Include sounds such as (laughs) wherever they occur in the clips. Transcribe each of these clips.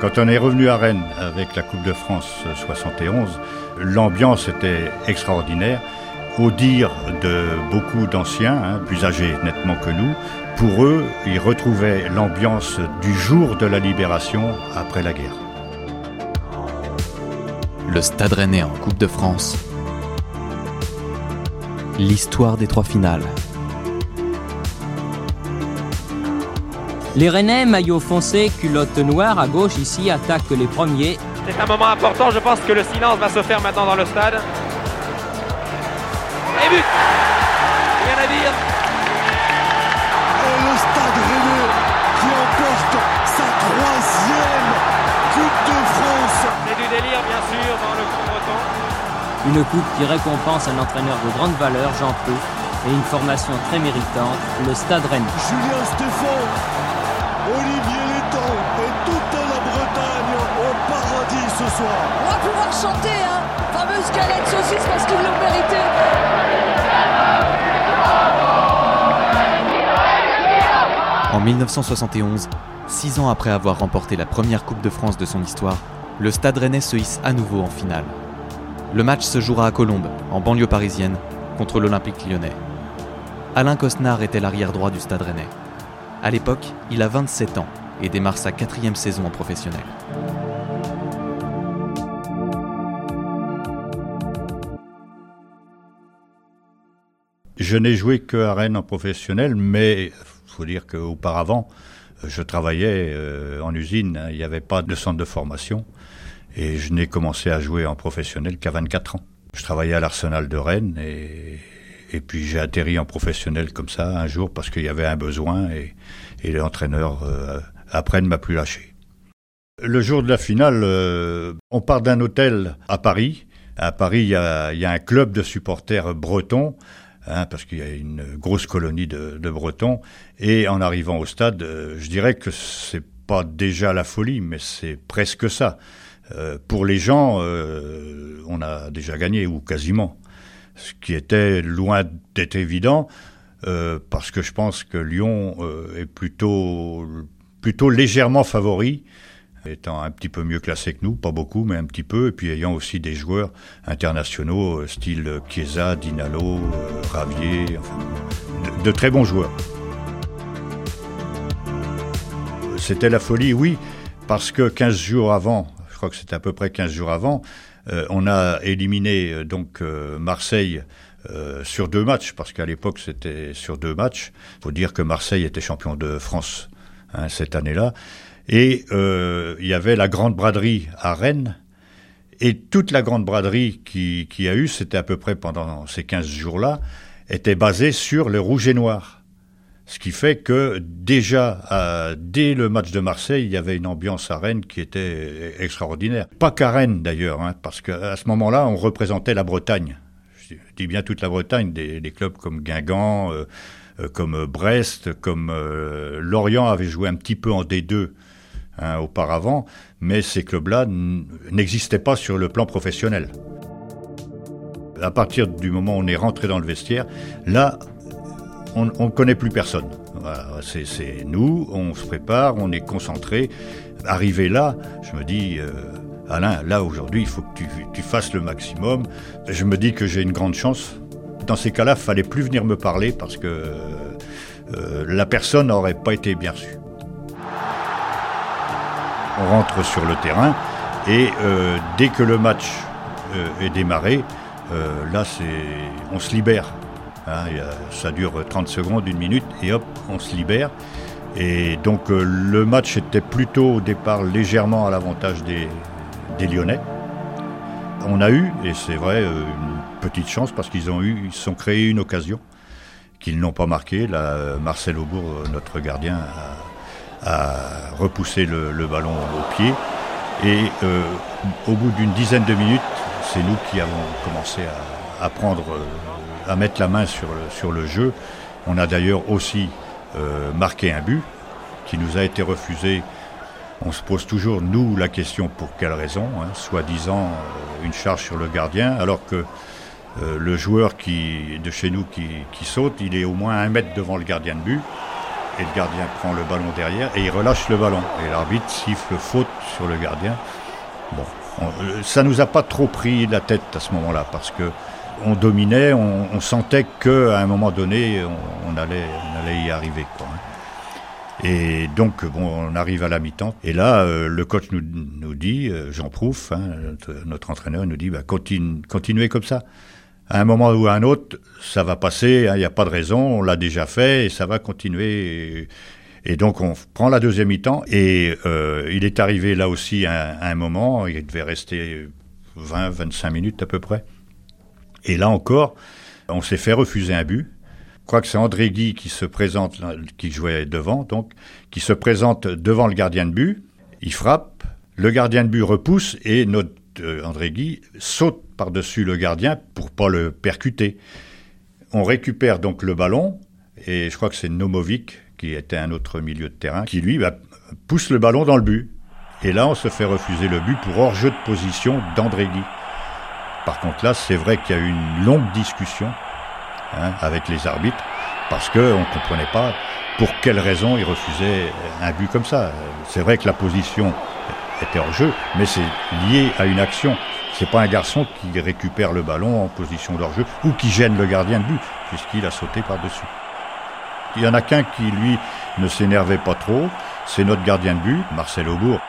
Quand on est revenu à Rennes avec la Coupe de France 71, l'ambiance était extraordinaire. Au dire de beaucoup d'anciens, hein, plus âgés nettement que nous, pour eux, ils retrouvaient l'ambiance du jour de la libération après la guerre. Le Stade Rennais en Coupe de France. L'histoire des trois finales. Les Rennais, maillot foncé, culotte noire à gauche ici, attaquent les premiers. C'est un moment important, je pense que le silence va se faire maintenant dans le stade. Et but Rien à dire Et le stade Rennais qui emporte sa troisième Coupe de France C'est du délire bien sûr dans le breton. Une coupe qui récompense un entraîneur de grande valeur, Jean Pau, et une formation très méritante, le Stade Rennais. Julien Stéphane, Olivier Létang et toute la Bretagne au paradis ce soir. On va pouvoir chanter, hein Fameuse galette saucisse parce qu'ils l'ont mérité. En 1971, six ans après avoir remporté la première Coupe de France de son histoire, le Stade Rennais se hisse à nouveau en finale. Le match se jouera à Colombes, en banlieue parisienne, contre l'Olympique lyonnais. Alain Cosnard était l'arrière droit du Stade Rennais. À l'époque, il a 27 ans et démarre sa quatrième saison en professionnel. Je n'ai joué que à Rennes en professionnel, mais il faut dire qu'auparavant, je travaillais euh, en usine, il n'y avait pas de centre de formation, et je n'ai commencé à jouer en professionnel qu'à 24 ans. Je travaillais à l'Arsenal de Rennes, et, et puis j'ai atterri en professionnel comme ça un jour parce qu'il y avait un besoin, et, et l'entraîneur, euh, après, ne m'a plus lâché. Le jour de la finale, euh, on part d'un hôtel à Paris. À Paris, il y a, un club de supporters bretons hein, parce qu'il y a une grosse colonie de, Bretons. Et en arrivant au stade, euh, je dirais que c'est pas déjà la folie, mais c'est presque ça. Pour les gens, on a déjà gagné, ou quasiment. Ce qui était loin d'être évident, euh, parce que je pense que Lyon est plutôt, plutôt légèrement favori étant un petit peu mieux classé que nous, pas beaucoup, mais un petit peu, et puis ayant aussi des joueurs internationaux, style Chiesa, Dinalo, Ravier, enfin, de, de, très bons joueurs. C'était la folie, oui, parce que 15 jours avant, je crois que c'était à peu près 15 jours avant, euh, on a éliminé euh, donc euh, Marseille sur deux matchs, parce qu'à l'époque c'était sur deux matchs. Il faut dire que Marseille était champion de France hein, cette année-là. Et euh, il y avait la grande braderie à Rennes. Et toute la grande braderie qui, qui a eu, c'était à peu près pendant ces 15 jours-là, était basée sur le rouge et noir. Ce qui fait que déjà, euh, dès le match de Marseille, il y avait une ambiance à Rennes qui était extraordinaire. Pas qu'à Rennes d'ailleurs, hein, parce qu'à ce moment-là, on représentait la Bretagne. Je dis bien toute la Bretagne, des, clubs comme Guingamp, euh, euh, comme Brest, comme Lorient avait joué un petit peu en D2 hein, auparavant, mais ces clubs-là n'existaient pas sur le plan professionnel. À partir du moment où on est rentré dans le vestiaire, là, on ne connaît plus personne. C'est nous, on se prépare, on est concentré. Arrivé là, je me dis, euh, Alain, là aujourd'hui, il faut que tu, fasses le maximum. Je me dis que j'ai une grande chance. Dans ces cas-là, il fallait plus venir me parler parce que euh, la personne n'aurait pas été bien reçue on rentre sur le terrain et euh, dès que le match est démarré, là c'est, on se libère. Hein, ça dure 30 secondes, une minute et hop, on se libère. Et donc le match était plutôt au départ légèrement à l'avantage des, Lyonnais. On a eu, et c'est vrai, une petite chance parce qu'ils ont eu, ils sont créés une occasion qu'ils n'ont pas marqué. Là, Marcel Aubourg, notre gardien, a, repoussé le, ballon au pied. Et euh, au bout d'une dizaine de minutes, c'est nous qui avons commencé à, prendre, à mettre la main sur le, sur le jeu. On a d'ailleurs aussi euh, marqué un but qui nous a été refusé. On se pose toujours, nous, la question pour quelle raison, hein, soi-disant une charge sur le gardien, alors que euh, le joueur qui, de chez nous qui, qui, saute, il est au moins un mètre devant le gardien de but. et le gardien prend le ballon derrière et il relâche le ballon. Et l'arbitre siffle faute sur le gardien. Bon, on- ça nous a pas trop pris la tête à ce moment-là parce que on dominait, on, on sentait qu'à un moment donné, on, allait, on allait y arriver. Hein. Et donc, bon, on arrive à la mi-temps. Et là, euh, le coach nous, dit, euh, Jean Prouf, hein, notre, entraîneur, nous dit, bah, continue, continuez comme ça. À un moment ou à un autre, ça va passer, hein, il n'y a pas de raison, on l'a déjà fait et ça va continuer. Et, donc, on prend la deuxième mi-temps et euh, il est arrivé là aussi à, un- moment, il devait rester 20, 25 minutes à peu près. Et là encore, on s'est fait refuser un but. Je crois que c'est André Guy qui se présente, qui jouait devant, donc, qui se présente devant le gardien de but. Il frappe, le gardien de but repousse et notre euh, André Guy saute par-dessus le gardien pour pas le percuter. On récupère donc le ballon et je crois que c'est Nomovic qui était un autre milieu de terrain qui lui pousse le ballon dans le but. Et là, on se fait refuser le but pour hors-jeu de position d'André Guy. Par contre, là, c'est vrai qu'il y a eu une longue discussion hein, avec les arbitres parce qu'on ne comprenait pas pour quelle raison ils refusaient un but comme ça. C'est vrai que la position était hors jeu, mais c'est lié à une action. C'est pas un garçon qui récupère le ballon en position d'hors jeu ou qui gêne le gardien de but puisqu'il a sauté par-dessus. Il y en a qu'un qui, lui, ne s'énervait pas trop, c'est notre gardien de but, Marcel Aubourg.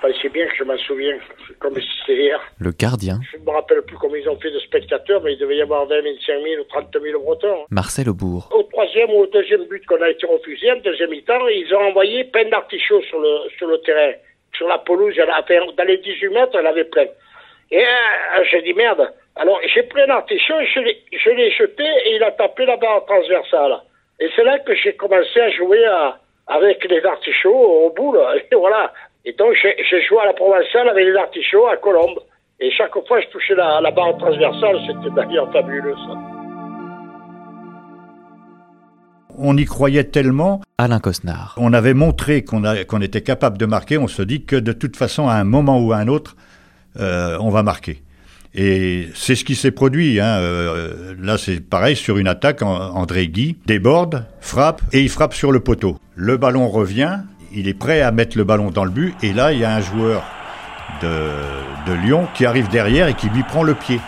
Enfin, c'est bien que je m'en souviens, comme si c'était hier. Le gardien, Je ne me rappelle plus combien ils ont fait de spectateurs, mais il devait y avoir 20 000, 25 000 ou 30 000 Bretons. Marcel Aubourg, Au troisième ou au deuxième but qu'on a été refusé, en deuxième mi-temps, ils ont envoyé plein d'artichauts sur le, sur le terrain. Sur la pelouse, en a- enfin, dans les 18 mètres, en avait plein. Et euh, j'ai dit merde. Alors j'ai pris un artichaut, je l'ai je l'ai jeté et il a tapé la barre transversale. Et c'est là que j'ai commencé à jouer à- avec les artichauts au bout. là. (laughs) Et voilà. Et donc j'ai j'ai joué à la provinciale avec les artichauts à Colombe. Et chaque fois je touchais la, la barre transversale, c'était d'ailleurs fabuleux ça. On y croyait tellement Alain Cosnard. On avait montré qu'on était capable de marquer, on se dit que de toute façon, à un moment ou à un autre, euh, on va marquer. Et c'est ce qui s'est produit. Hein. euh, là, c'est pareil, sur une attaque, André Guy déborde, frappe, et il frappe sur le poteau. Le ballon revient, il est prêt à mettre le ballon dans le but, et là, il y a un joueur de, Lyon qui arrive derrière et qui lui prend le pied.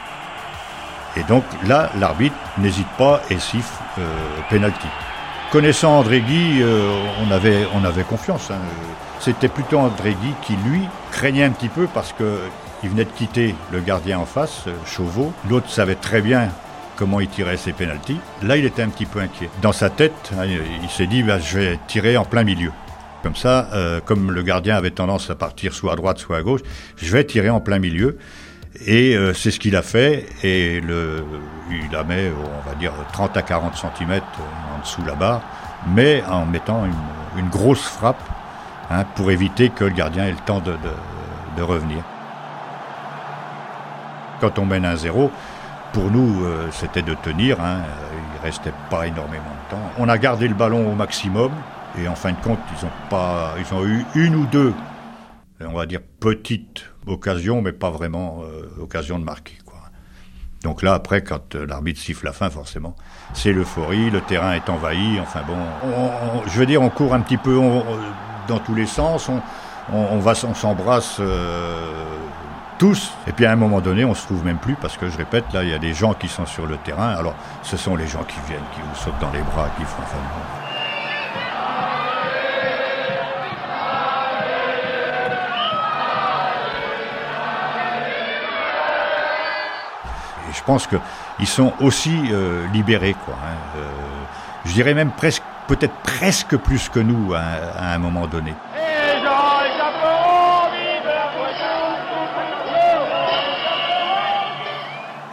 Et donc là, l'arbitre n'hésite pas et siffle euh, penalty. Connaissant André Guy, euh, on, avait, on avait confiance. hein. C'était plutôt André Guy qui, lui, craignait un petit peu parce que il venait de quitter le gardien en face, Chauveau. L'autre savait très bien comment il tirait ses pénalties. Là, il était un petit peu inquiet. Dans sa tête, hein, il il s'est dit, bah, je vais tirer en plein milieu. Comme ça, euh, comme le gardien avait tendance à partir soit à droite, soit à gauche, je vais tirer en plein milieu. Et euh, c'est ce qu'il a fait. Et il la met, on va dire, 30 à 40 cm en dessous la barre, mais en mettant une, grosse frappe hein, pour éviter que le gardien ait le temps de, de- de revenir. Quand on mène un 0 pour nous, euh, c'était de tenir. Hein, euh, il restait pas énormément de temps. On a gardé le ballon au maximum. Et en fin de compte, ils ont, pas, ils ont eu une ou deux, on va dire, petites occasions, mais pas vraiment euh, occasion de marquer. Quoi. Donc là, après, quand euh, l'arbitre siffle la fin, forcément, c'est l'euphorie, le terrain est envahi. Enfin bon, on- on- je veux dire, on court un petit peu on- dans tous les sens. On, va, on s'embrasse euh, tous. Et puis à un moment donné, on se trouve même plus parce que je répète, là, il y a des gens qui sont sur le terrain. Alors, ce sont les gens qui viennent, qui vous sautent dans les bras, qui font. Enfin, pense qu'ils sont aussi euh, libérés, quoi. hein. Euh, je dirais même presque, peut-être presque plus que nous à, à un moment donné.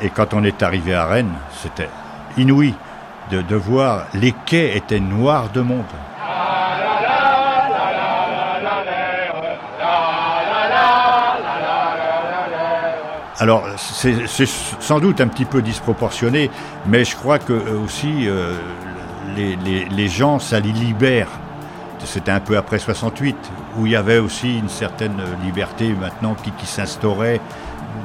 Et quand on est arrivé à Rennes, c'était inouï de, de voir les quais étaient noirs de monde. Alors, c'est sans doute un petit peu disproportionné, mais je crois que euh, aussi euh, les, les- les gens, ça les libère. C'était un peu après 68, où il y avait aussi une certaine liberté maintenant qui, qui s'instaurait.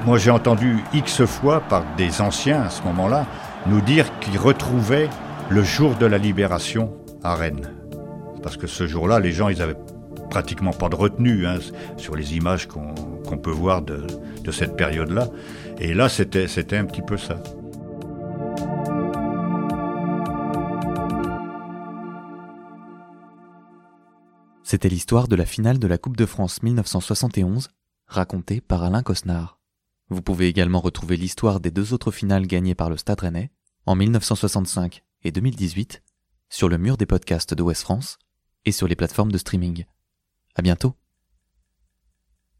Moi, j'ai entendu X fois par des anciens à ce moment-là nous dire qu'ils retrouvaient le jour de la libération à Rennes. Parce que ce jour-là, les gens, ils avaient pratiquement pas de retenue hein, sur les images qu'on peut voir de, cette période-là. Et là, c'était un petit peu ça. C'était l'histoire de la finale de la Coupe de France 1971, racontée par Alain Cosnard. Vous pouvez également retrouver l'histoire des deux autres finales gagnées par le Stade Rennais, en 1965 et 2018, sur le mur des podcasts de West France et sur les plateformes de streaming. À bientôt!